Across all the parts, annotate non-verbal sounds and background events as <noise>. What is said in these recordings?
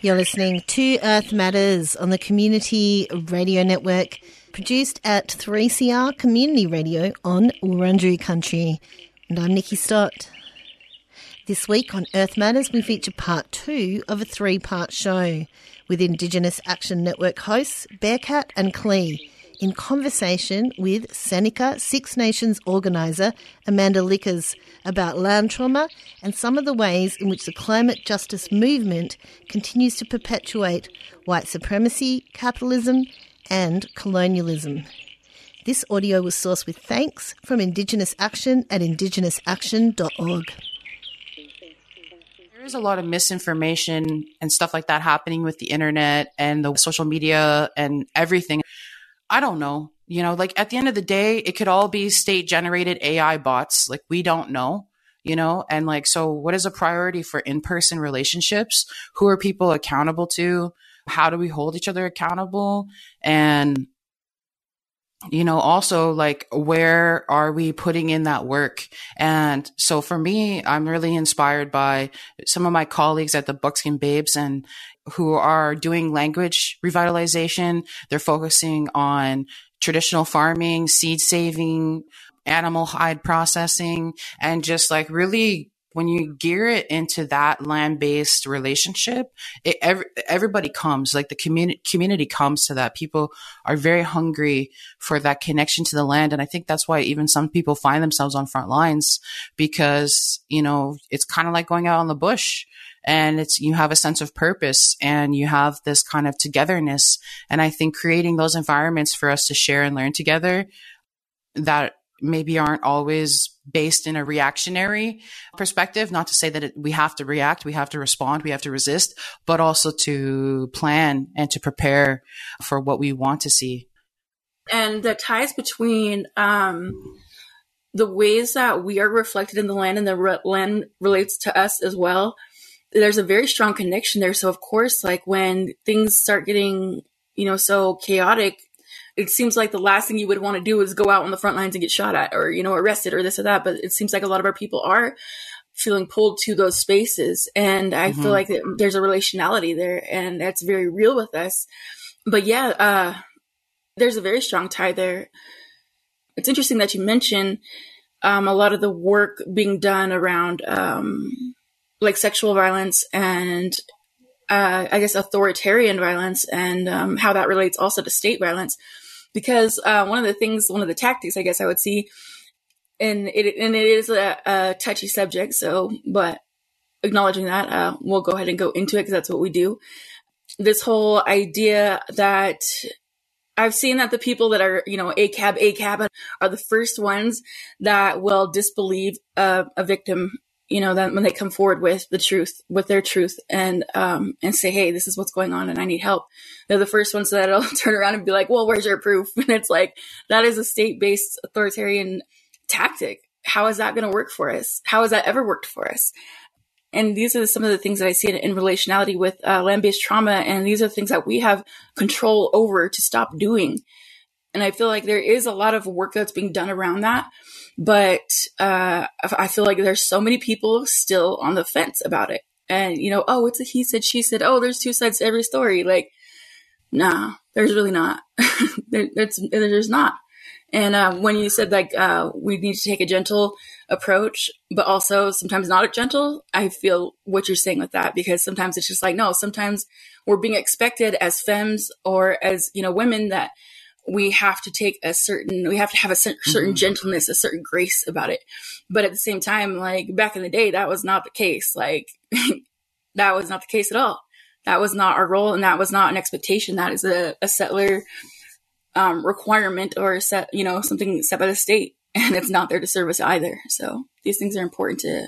You're listening to Earth Matters on the Community Radio Network, produced at 3CR Community Radio on Wurundjeri Country. And I'm Nikki Stott. This week on Earth Matters, we feature part two of a three part show with Indigenous Action Network hosts Bearcat and Klee in conversation with Seneca Six Nations organiser Amanda Lickers about land trauma and some of the ways in which the climate justice movement continues to perpetuate white supremacy, capitalism, and colonialism. This audio was sourced with thanks from Indigenous Action at indigenousaction.org. There's a lot of misinformation and stuff like that happening with the internet and the social media and everything. I don't know. You know, like at the end of the day, it could all be state generated AI bots. Like we don't know, you know, and like, so what is a priority for in person relationships? Who are people accountable to? How do we hold each other accountable? And, you know, also like where are we putting in that work? And so for me, I'm really inspired by some of my colleagues at the Buckskin Babes and, who are doing language revitalization. They're focusing on traditional farming, seed saving, animal hide processing, and just like really when you gear it into that land based relationship, it, every, everybody comes, like the community, community comes to that. People are very hungry for that connection to the land. And I think that's why even some people find themselves on front lines because, you know, it's kind of like going out on the bush and it's you have a sense of purpose and you have this kind of togetherness. And i think creating those environments for us to share and learn together that maybe aren't always based in a reactionary perspective not to say that it, we have to react we have to respond we have to resist but also to plan and to prepare for what we want to see. And the ties between um, the ways that we are reflected in the land and the re- land relates to us as well there's a very strong connection there. So of course, like when things start getting, you know, so chaotic, it seems like the last thing you would want to do is go out on the front lines and get shot at or, you know, arrested or this or that. But it seems like a lot of our people are feeling pulled to those spaces. And I mm-hmm. feel like there's a relationality there and that's very real with us. But yeah, uh, there's a very strong tie there. It's interesting that you mention um, a lot of the work being done around um, like sexual violence and uh, I guess authoritarian violence and um, how that relates also to state violence. Because uh, one of the things, one of the tactics, I guess I would see, and it and it is a, a touchy subject. So, but acknowledging that, uh, we'll go ahead and go into it because that's what we do. This whole idea that I've seen that the people that are, you know, ACAB, ACAB are the first ones that will disbelieve a victim you know, that when they come forward with the truth, with their truth and, um, and say, Hey, this is what's going on and I need help. They're the first ones that'll <laughs> turn around and be like, well, where's your proof? <laughs> And it's like, that is a state based authoritarian tactic. How is that going to work for us? How has that ever worked for us? And these are some of the things that I see in, in relationality with uh, land based trauma. And these are things that we have control over to stop doing. And I feel like there is a lot of work that's being done around that. But uh, I feel like there's so many people still on the fence about it. And, you know, oh, it's a he said, she said, oh, there's two sides to every story. Like, nah, there's really not. <laughs> there, there's not. And uh, when you said like uh, we need to take a gentle approach, but also sometimes not a gentle, I feel what you're saying with that because sometimes it's just like no. Sometimes we're being expected as femmes or as you know women that we have to take a certain we have to have a certain mm-hmm. gentleness a certain grace about it. But at the same time like back in the day that was not the case. Like <laughs> that was not the case at all. That was not our role and that was not an expectation. That is a, a settler um, requirement or a set you know something set by the state <laughs> and it's not there to serve us either. So these things are important to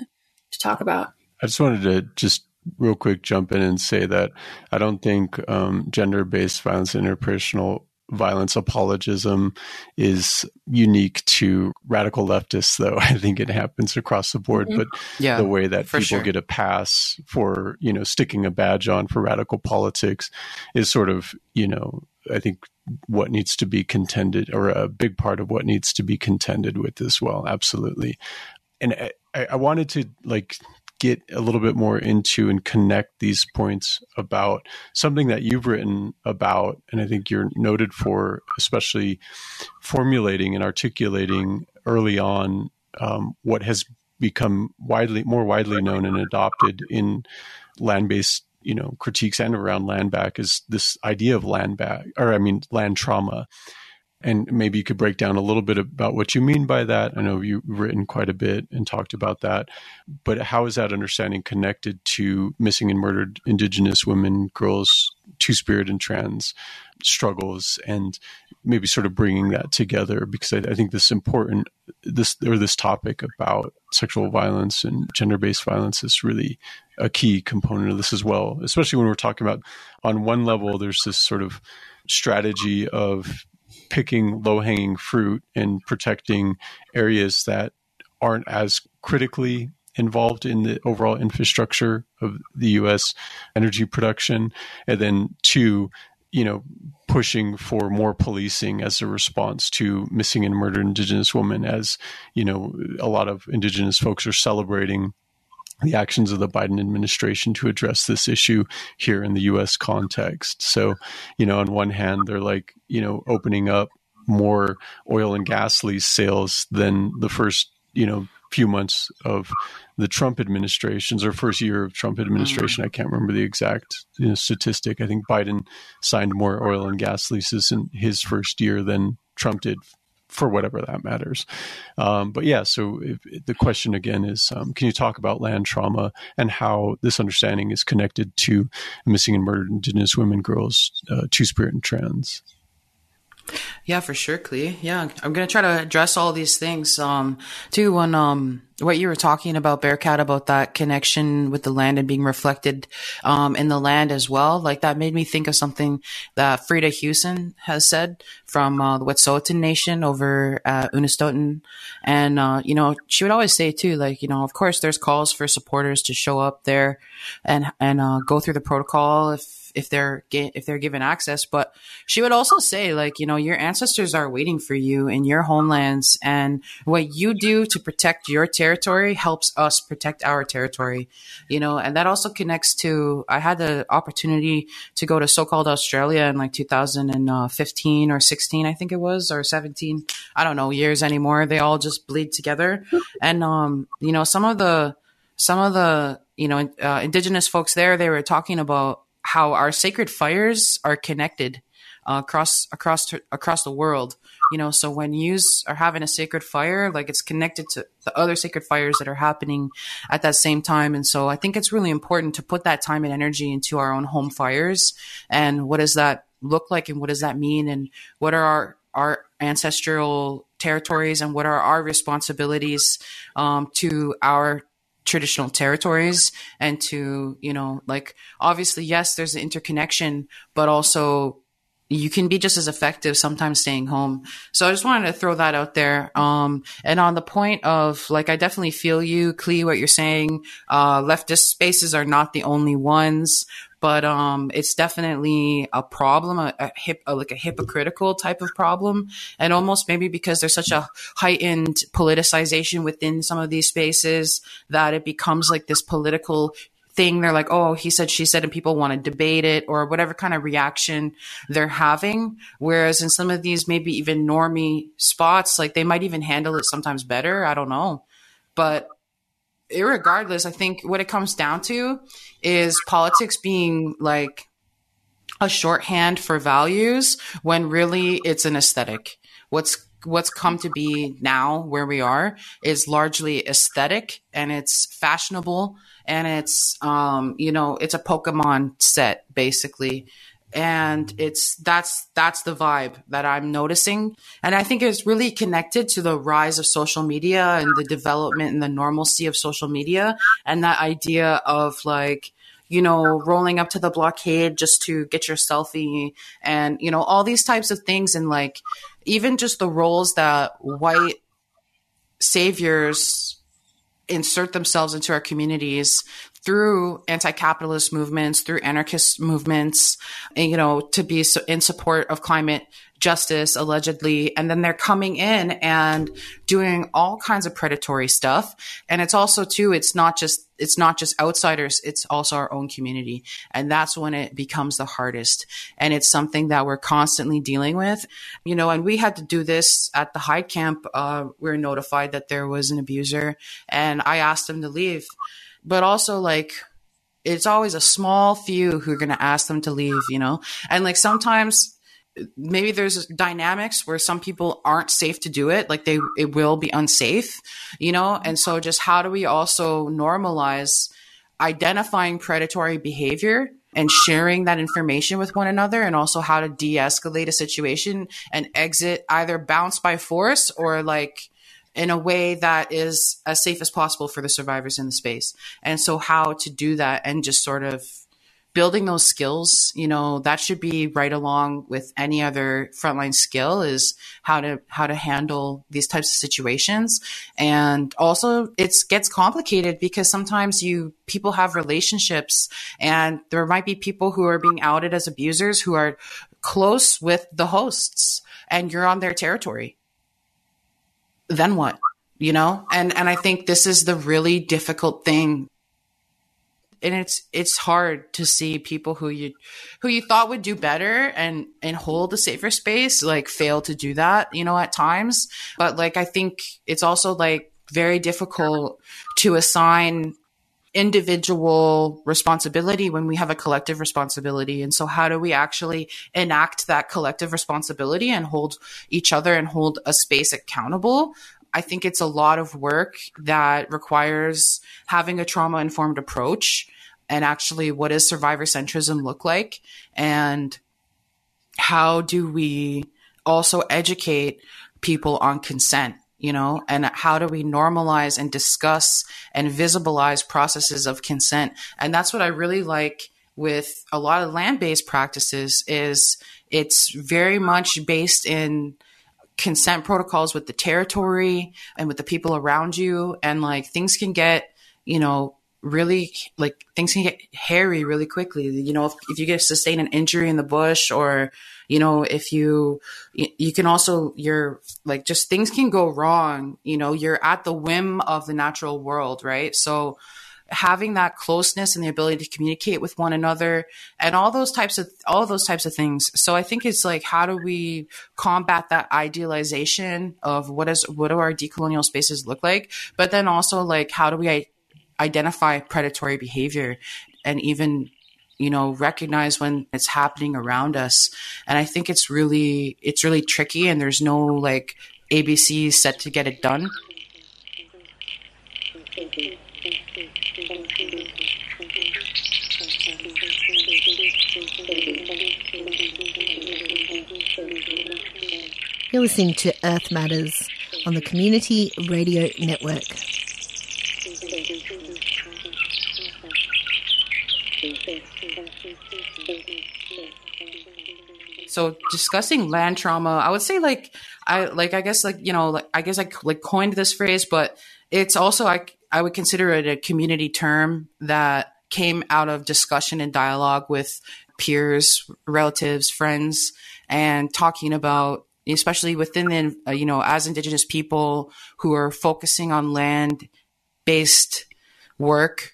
to talk about. I just wanted to just real quick jump in and say that i don't think um, gender-based violence interpersonal violence apologism is unique to radical leftists, though. <laughs> I think it happens across the board. Mm-hmm. But yeah, the way that people sure. get a pass for, you know, sticking a badge on for radical politics is sort of, you know, I think what needs to be contended, or a big part of what needs to be contended with as well. Absolutely. And I, I wanted to like get a little bit more into and connect these points about something that you've written about, and I think you're noted for, especially formulating and articulating early on um, what has become widely more widely known and adopted in land-based you know critiques and around land back is this idea of land back or i mean land trauma and maybe you could break down a little bit about what you mean by that. I know you've written quite a bit and talked about that, but how is that understanding connected to missing and murdered Indigenous women, girls, Two Spirit, and trans struggles, and maybe sort of bringing that together? Because I, I think this important this or this topic about sexual violence and gender based violence is really a key component of this as well. Especially when we're talking about on one level, there's this sort of strategy of picking low hanging fruit and protecting areas that aren't as critically involved in the overall infrastructure of the U.S. energy production, and then two, you know, pushing for more policing as a response to missing and murdered Indigenous women, as you know, a lot of Indigenous folks are celebrating the actions of the Biden administration to address this issue here in the US context. So, you know, on one hand, they're like, you know, opening up more oil and gas lease sales than the first, you know, few months of the Trump administration's or first year of Trump administration. Mm. I can't remember the exact you know, statistic. I think Biden signed more oil and gas leases in his first year than Trump did for whatever that matters. Um, but yeah, so if, the question again is um, can you talk about land trauma and how this understanding is connected to missing and murdered Indigenous women, girls, uh, Two Spirit, and trans? Yeah, for sure, Klee. Yeah, I'm gonna try to address all these things. Um, too, when um, what you were talking about, Bearcat, about that connection with the land and being reflected um, in the land as well. Like that made me think of something that Freda Huson has said from uh, the Wet'suwet'en Nation over at Unistoten. And, uh, you know, she would always say too, like, you know, of course there's calls for supporters to show up there and, and uh, go through the protocol if if they're if they're given access. But she would also say, like, you know, your ancestors are waiting for you in your homelands, and what you do to protect your territory helps us protect our territory. You know, and that also connects to. I had the opportunity to go to so-called Australia in like 2015 or 16, I think it was, or 17. I don't know years anymore. They all just bleed together, and um, you know, some of the some of the you know uh, indigenous folks there they were talking about how our sacred fires are connected uh, across across across the world. You know, so when you are having a sacred fire, like it's connected to the other sacred fires that are happening at that same time. And so I think it's really important to put that time and energy into our own home fires. And what does that look like, and what does that mean, and what are our our ancestral territories, and what are our responsibilities um, to our traditional territories and to you know like obviously yes there's an interconnection but also you can be just as effective sometimes staying home. So I just wanted to throw that out there. Um, and on the point of like, I definitely feel you, Klee, what you're saying. Uh, leftist spaces are not the only ones but um, it's definitely a problem, a, a, hip, a, like a hypocritical type of problem, and almost maybe because there's such a heightened politicization within some of these spaces that it becomes like this political thing. They're like, oh, he said, she said, and people want to debate it or whatever kind of reaction they're having. Whereas in some of these maybe even normie spots, like they might even handle it sometimes better. I don't know, but irregardless, I think what it comes down to is politics being like a shorthand for values when really it's an aesthetic. What's what's come to be now where we are is largely aesthetic and it's fashionable and it's um you know it's a pokemon set basically. And it's that's that's the vibe that i'm noticing. And i think it's really connected to the rise of social media and the development and the normalcy of social media and that idea of like you know rolling up to the blockade just to get your selfie and you know all these types of things and like even just the roles that white saviors insert themselves into our communities through anti-capitalist movements, through anarchist movements, and, you know, to be in support of climate justice allegedly and then they're coming in and doing all kinds of predatory stuff. And it's also too it's not just it's not just outsiders it's also our own community. And that's when it becomes the hardest. And it's something that we're constantly dealing with. You know and we had to do this at the high camp uh, we were notified that there was an abuser. And i asked them to leave. But also like it's always a small few who are going to ask them to leave, you know? And like sometimes maybe there's dynamics where some people aren't safe to do it like they it will be unsafe you know? And so just how do we also normalize identifying predatory behavior and sharing that information with one another and also how to de-escalate a situation and exit either bounce by force or like in a way that is as safe as possible for the survivors in the space? And so how to do that and just sort of building those skills, you know, that should be right along with any other frontline skill is how to how to handle these types of situations. And also it gets complicated because sometimes you people have relationships and there might be people who are being outed as abusers who are close with the hosts and you're on their territory. Then what? You know? And and I think this is the really difficult thing and it's it's hard to see people who you who you thought would do better and and hold a safer space like fail to do that you know at times. But like i think it's also like very difficult to assign individual responsibility when we have a collective responsibility. And so how do we actually enact that collective responsibility and hold each other and hold a space accountable? I think it's a lot of work that requires having a trauma informed approach and actually what does survivor centrism look like? And how do we also educate people on consent you know? And how do we normalize and discuss and visibilize processes of consent? And that's what i really like with a lot of land-based practices is it's very much based in consent protocols with the territory and with the people around you. And like things can get you know really like things can get hairy really quickly. You know if, if you get sustain an injury in the bush or you know if you you can also you're like just things can go wrong. You know you're at the whim of the natural world right? So having that closeness and the ability to communicate with one another and all those types of all those types of things. So i think it's like how do we combat that idealization of what is what do our decolonial spaces look like? But then also like how do we identify predatory behavior and even you know recognize when it's happening around us and i think it's really it's really tricky and there's no like abc set to get it done You're listening to Earth Matters on the Community Radio Network. So discussing land trauma, I would say like I like I guess like you know like I guess I like coined this phrase, but it's also I I would consider it a community term that came out of discussion and dialogue with peers, relatives, friends, and talking about especially within the uh, you know as indigenous people who are focusing on land based work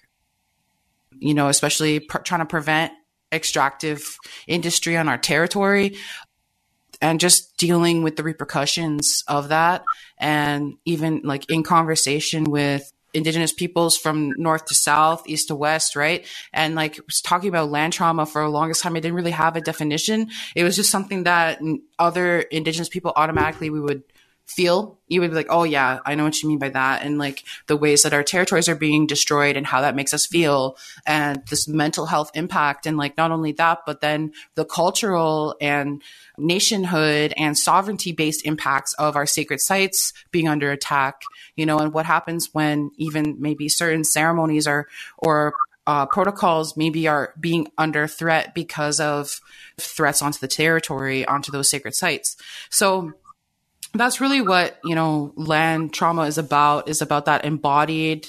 you know, especially pr- trying to prevent extractive industry on our territory and just dealing with the repercussions of that. And even like in conversation with indigenous peoples from north to south east to west right? And like was talking about land trauma for the longest time i didn't really have a definition. It was just something that other indigenous people automatically we would feel, you would be like, oh yeah, I know what you mean by that. And like the ways that our territories are being destroyed and how that makes us feel and this mental health impact. And like not only that, but then the cultural and nationhood and sovereignty based impacts of our sacred sites being under attack, you know, and what happens when even maybe certain ceremonies are, or uh, protocols maybe are being under threat because of threats onto the territory, onto those sacred sites. So that's really what you know land trauma is about is about that embodied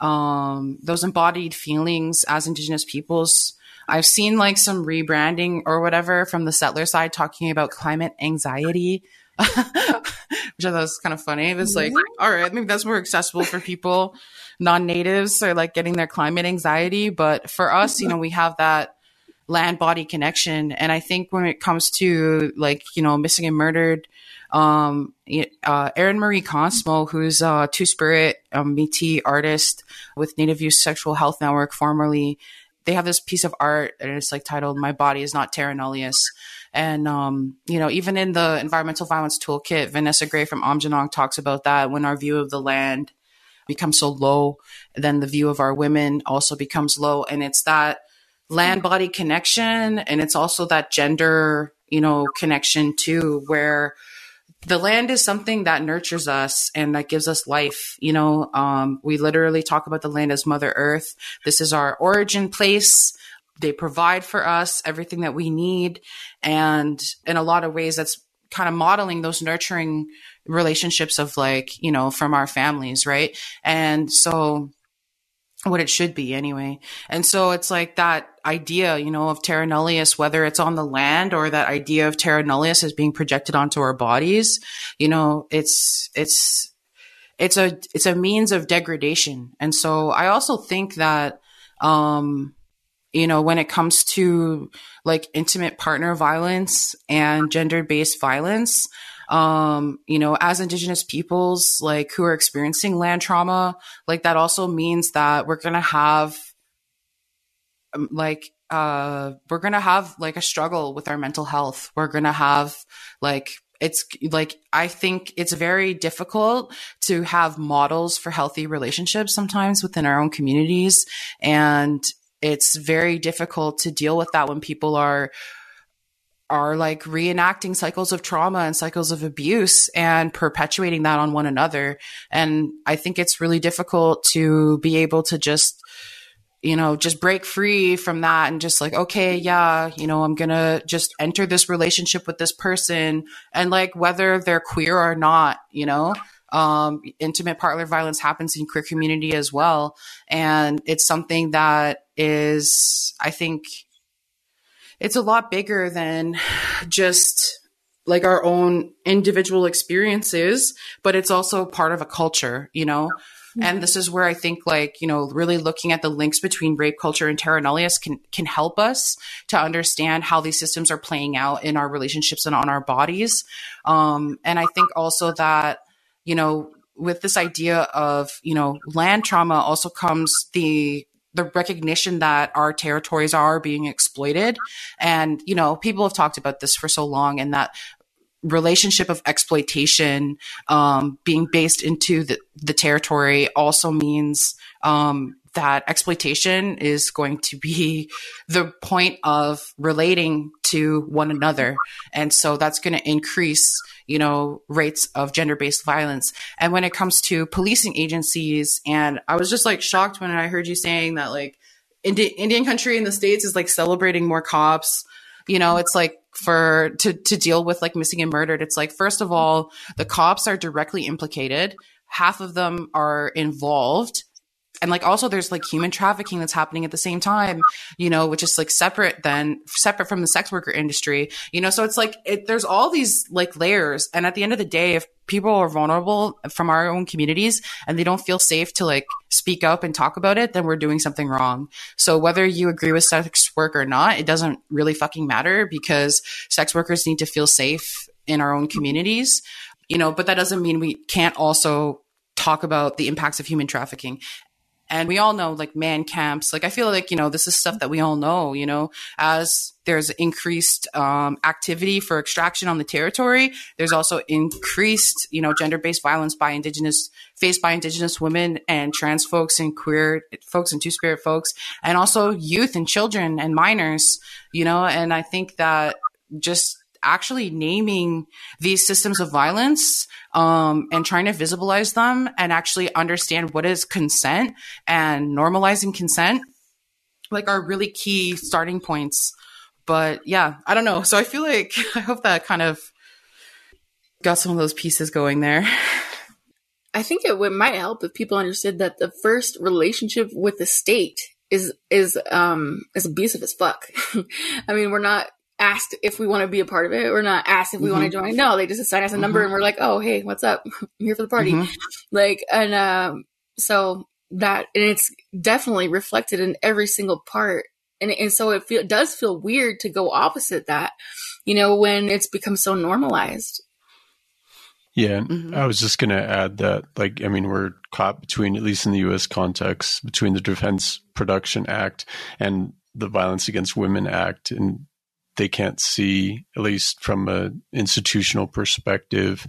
um, those embodied feelings as Indigenous peoples. I've seen like some rebranding or whatever from the settler side talking about climate anxiety, <laughs> which I thought was kind of funny. It was like, all right, maybe that's more accessible for people, non natives are like getting their climate anxiety. But for us, you know, we have that land body connection. And I think when it comes to like, you know, missing and murdered, um, uh, Erin Marie Konsmo, who's a Two Spirit um, Métis artist with Native Youth Sexual Health Network, formerly, they have this piece of art and it's like titled "My Body Is Not Terra Nullius." And um, you know, even in the environmental violence toolkit, Vanessa Gray from Aamjiwnaang talks about that when our view of the land becomes so low, then the view of our women also becomes low, and it's that land body connection, and it's also that gender, you know, connection too, where the land is something that nurtures us and that gives us life. You know, um, we literally talk about the land as Mother Earth. This is our origin place. They provide for us everything that we need. And in a lot of ways, that's kind of modeling those nurturing relationships of like, you know, from our families, right? And so what it should be anyway. And so it's like that idea, you know, of terra nullius, whether it's on the land or that idea of terra nullius is being projected onto our bodies, you know, it's, it's, it's a, it's a means of degradation. And so I also think that, um, you know, when it comes to like intimate partner violence and gender based violence, um, you know, as Indigenous peoples, like who are experiencing land trauma, like that also means that we're going to have, um, like, uh, we're going to have like a struggle with our mental health. We're going to have like, it's like, I think it's very difficult to have models for healthy relationships sometimes within our own communities. And it's very difficult to deal with that when people are are like reenacting cycles of trauma and cycles of abuse and perpetuating that on one another. And I think it's really difficult to be able to just, you know, just break free from that and just like, okay, yeah, you know, I'm going to just enter this relationship with this person and like whether they're queer or not, you know, um, intimate partner violence happens in queer community as well. And it's something that is, I think, it's a lot bigger than just like our own individual experiences, but it's also part of a culture, you know? Mm-hmm. And this is where I think like, you know, really looking at the links between rape culture and terra nullius can, can help us to understand how these systems are playing out in our relationships and on our bodies. Um, and I think also that, you know, with this idea of, you know, land trauma also comes the the recognition that our territories are being exploited. And, you know, people have talked about this for so long and that relationship of exploitation um, being based into the, the territory also means um, that exploitation is going to be <laughs> the point of relating to one another. And so that's going to increase, you know, rates of gender based violence. And when it comes to policing agencies, and I was just like shocked when I heard you saying that like Indi- Indian country in the States is like celebrating more cops. You know, it's like for to to deal with like missing and murdered. It's like first of all, the cops are directly implicated. Half of them are involved and like also there's like human trafficking that's happening at the same time you know which is like separate then separate from the sex worker industry you know? So it's like it, there's all these like layers. And at the end of the day if people are vulnerable from our own communities and they don't feel safe to like speak up and talk about it then we're doing something wrong. So whether you agree with sex work or not it doesn't really fucking matter because sex workers need to feel safe in our own communities you know? But that doesn't mean we can't also talk about the impacts of human trafficking and we all know like man camps. Like I feel like, you know, this is stuff that we all know, you know, as there's increased um, activity for extraction on the territory. There's also increased, you know, gender-based violence by indigenous, faced by indigenous women and trans folks and queer folks and two-spirit folks, and also youth and children and minors, you know, and I think that just actually naming these systems of violence um, and trying to visibilize them and actually understand what is consent and normalizing consent like are really key starting points. But yeah i don't know. So i feel like <laughs> i hope that kind of got some of those pieces going there. <laughs> I think it would, might help if people understood that the first relationship with the state is is um is abusive as fuck. <laughs> I mean, we're not asked if we want to be a part of it. We're not asked if we mm-hmm. want to join. No, they just assign us a number mm-hmm. and we're like, oh hey, what's up? I'm <laughs> here for the party. Mm-hmm. Like and um so that and it's definitely reflected in every single part. And, and so it, feel, does feel weird to go opposite that, you know, when it's become so normalized. Yeah, mm-hmm. I was just going to add that, like, I mean, we're caught between, at least in the U.S. context, between the Defense Production Act and the Violence Against Women Act, and they can't see, at least from an institutional perspective,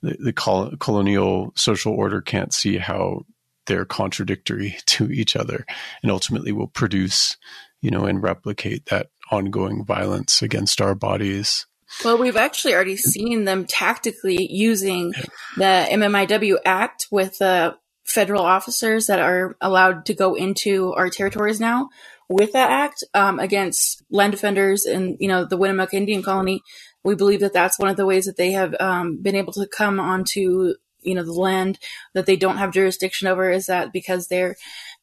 the, the col- colonial social order can't see how they're contradictory <laughs> to each other, and ultimately will produce, you know, and replicate that ongoing violence against our bodies. Well, we've actually already seen them tactically using the MMIW Act with uh, federal officers that are allowed to go into our territories now with that act um, against land defenders and you know the Winnemucca Indian Colony. We believe that that's one of the ways that they have um, been able to come onto you know the land that they don't have jurisdiction over is that because they're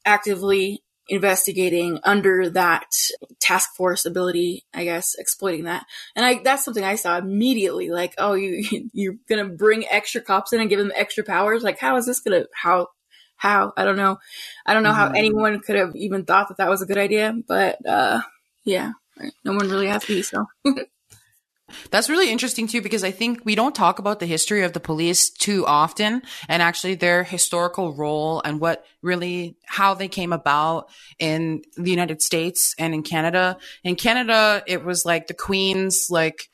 actively investigating under that task force ability, I guess, exploiting that. And I, that's something I saw immediately. Like, oh, you, <laughs> you're going to bring extra cops in and give them extra powers. Like, how is this going to, how, how? I don't know. I don't know how mm-hmm. anyone could have even thought that that was a good idea, but, uh, yeah, no one really asked me, so. <laughs> That's really interesting too, because I think we don't talk about the history of the police too often and actually their historical role and what really, how they came about in the United States and in Canada. In Canada, it was like the Queen's, like,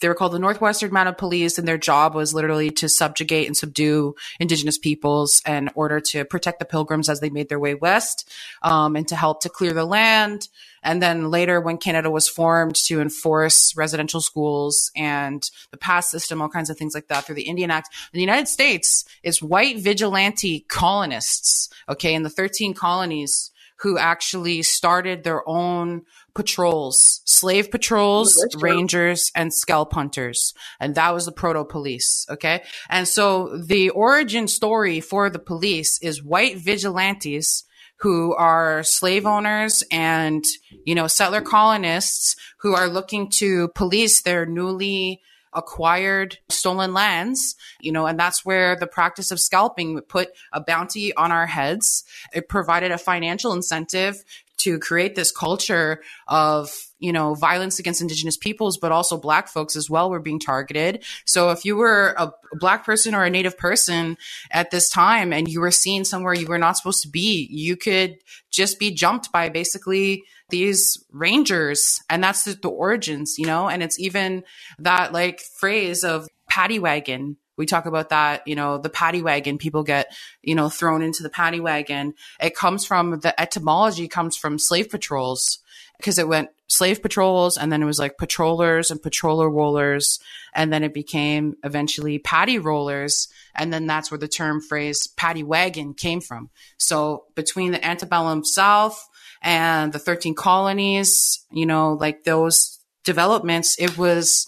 they were called the Northwestern Mounted Police, and their job was literally to subjugate and subdue Indigenous peoples in order to protect the Pilgrims as they made their way west, um, and to help to clear the land. And then later, when Canada was formed to enforce residential schools and the pass system, all kinds of things like that through the Indian Act, the United States is white vigilante colonists, okay, in the 13 colonies who actually started their own patrols, slave patrols, rangers, and scalp hunters. And that was the proto police. Okay. And so the origin story for the police is white vigilantes who are slave owners and, you know, settler colonists who are looking to police their newly acquired stolen lands, you know, and that's where the practice of scalping put a bounty on our heads. It provided a financial incentive to create this culture of you know violence against indigenous peoples but also black folks as well were being targeted. So if you were a black person or a native person at this time and you were seen somewhere you were not supposed to be you could just be jumped by basically these rangers. And that's the, the origins you know? And it's even that like phrase of paddy wagon. We talk about that, you know, the paddy wagon, people get, you know, thrown into the paddy wagon. It comes from the etymology comes from slave patrols because it went slave patrols and then it was like patrollers and patroller rollers. And then it became eventually paddy rollers. And then that's where the term phrase paddy wagon came from. So between the antebellum South and the 13 colonies, you know, like those developments, it was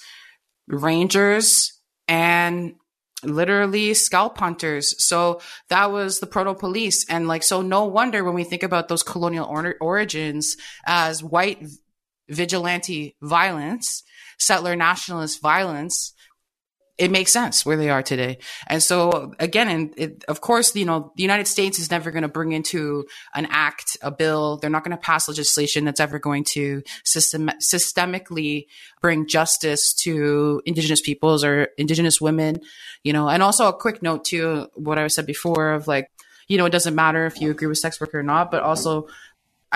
rangers and literally scalp hunters. So that was the proto police. And like, so no wonder when we think about those colonial or- origins as white vigilante violence, settler nationalist violence, it makes sense where they are today. And so again, and it, of course, you know, the United States is never going to bring into an act, a bill. They're not going to pass legislation that's ever going to system, systemically bring justice to indigenous peoples or indigenous women, you know, and also a quick note to what I said before of like, you know, it doesn't matter if you agree with sex work or not, but also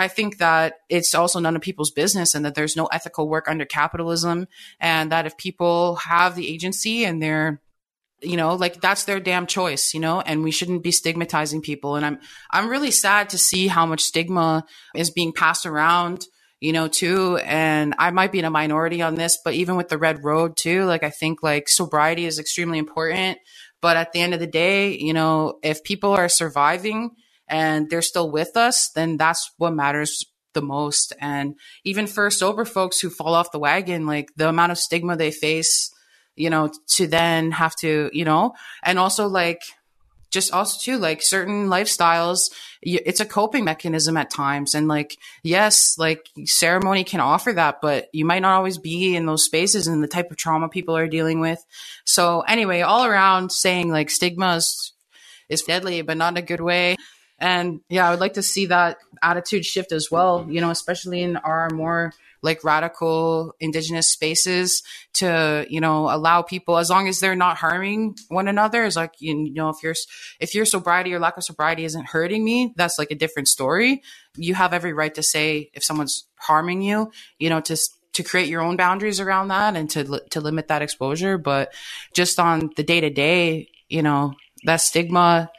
I think that it's also none of people's business and that there's no ethical work under capitalism. And that if people have the agency and they're, you know, like that's their damn choice, you know, and we shouldn't be stigmatizing people. And I'm, I'm really sad to see how much stigma is being passed around, you know, too. And I might be in a minority on this, but even with the red road too, like I think like sobriety is extremely important. But at the end of the day, you know, if people are surviving, and they're still with us, then that's what matters the most. And even for sober folks who fall off the wagon, like the amount of stigma they face, you know, to then have to, you know, and also like just also too like certain lifestyles it's a coping mechanism at times. And like yes like ceremony can offer that but you might not always be in those spaces and the type of trauma people are dealing with. So anyway all around saying like stigma is, is deadly but not in a good way and yeah i would like to see that attitude shift as well you know especially in our more like radical indigenous spaces to you know allow people as long as they're not harming one another is like you know if your if your sobriety or lack of sobriety isn't hurting me that's like a different story. You have every right to say if someone's harming you you know to to create your own boundaries around that and to to limit that exposure. But just on the day to day you know that stigma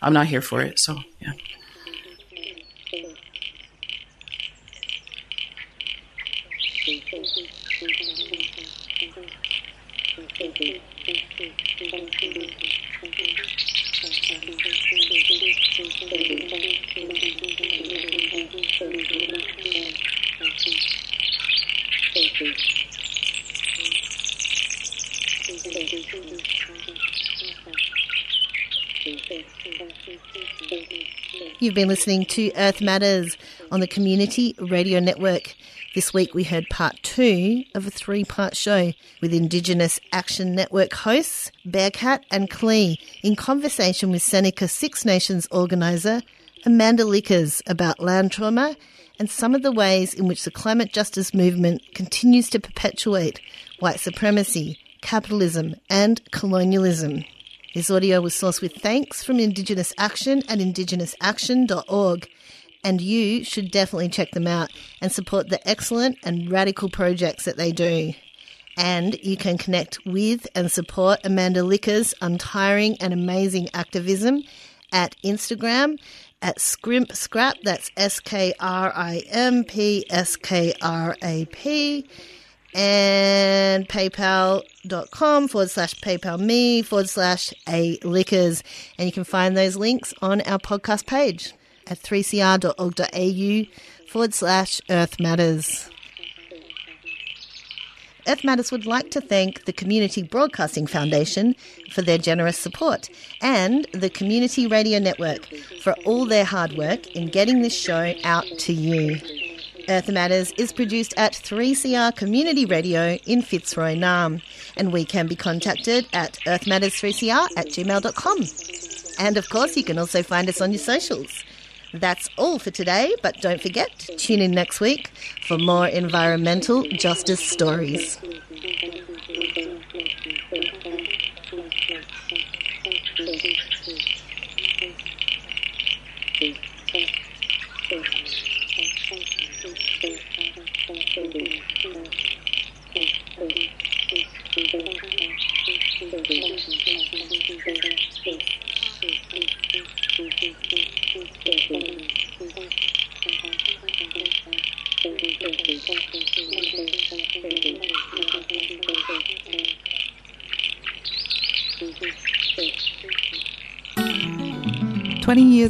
i'm not here for it so yeah You've been listening to Earth Matters on the Community Radio Network. This week we heard part two of a three part show with Indigenous Action Network hosts Bearcat and Klee in conversation with Seneca Six Nations organiser Amanda Lickers about land trauma and some of the ways in which the climate justice movement continues to perpetuate white supremacy, capitalism, and colonialism. This audio was sourced with thanks from Indigenous Action at indigenousaction.org. And you should definitely check them out and support the excellent and radical projects that they do. And you can connect with and support Amanda Lickers' untiring and amazing activism at Instagram at Skrimp Skrap. That's S K R I M P S K R A P and paypal.com forward slash paypal me forward slash a lickers. And you can find those links on our podcast page at 3cr.org.au forward slash earth matters. Earth Matters would like to thank the Community Broadcasting Foundation for their generous support and the Community Radio Network for all their hard work in getting this show out to you. Earth Matters is produced at 3CR Community Radio in Fitzroy, Naarm, and we can be contacted at earthmatters3cr at gmail.com. And of course, you can also find us on your socials. That's all for today, but don't forget tune in next week for more environmental justice stories.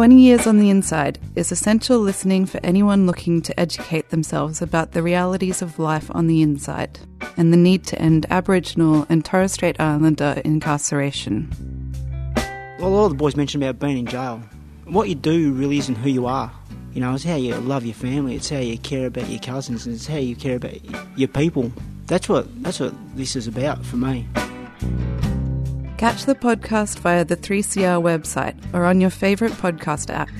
20 Years on the Inside is essential listening for anyone looking to educate themselves about the realities of life on the inside and the need to end Aboriginal and Torres Strait Islander incarceration. Well, a lot of the boys mentioned about being in jail. What you do really isn't who you are. You know, it's how you love your family, it's how you care about your cousins, it's how you care about your people. That's what that's what this is about for me. Catch the podcast via the 3CR website or on your favourite podcast app.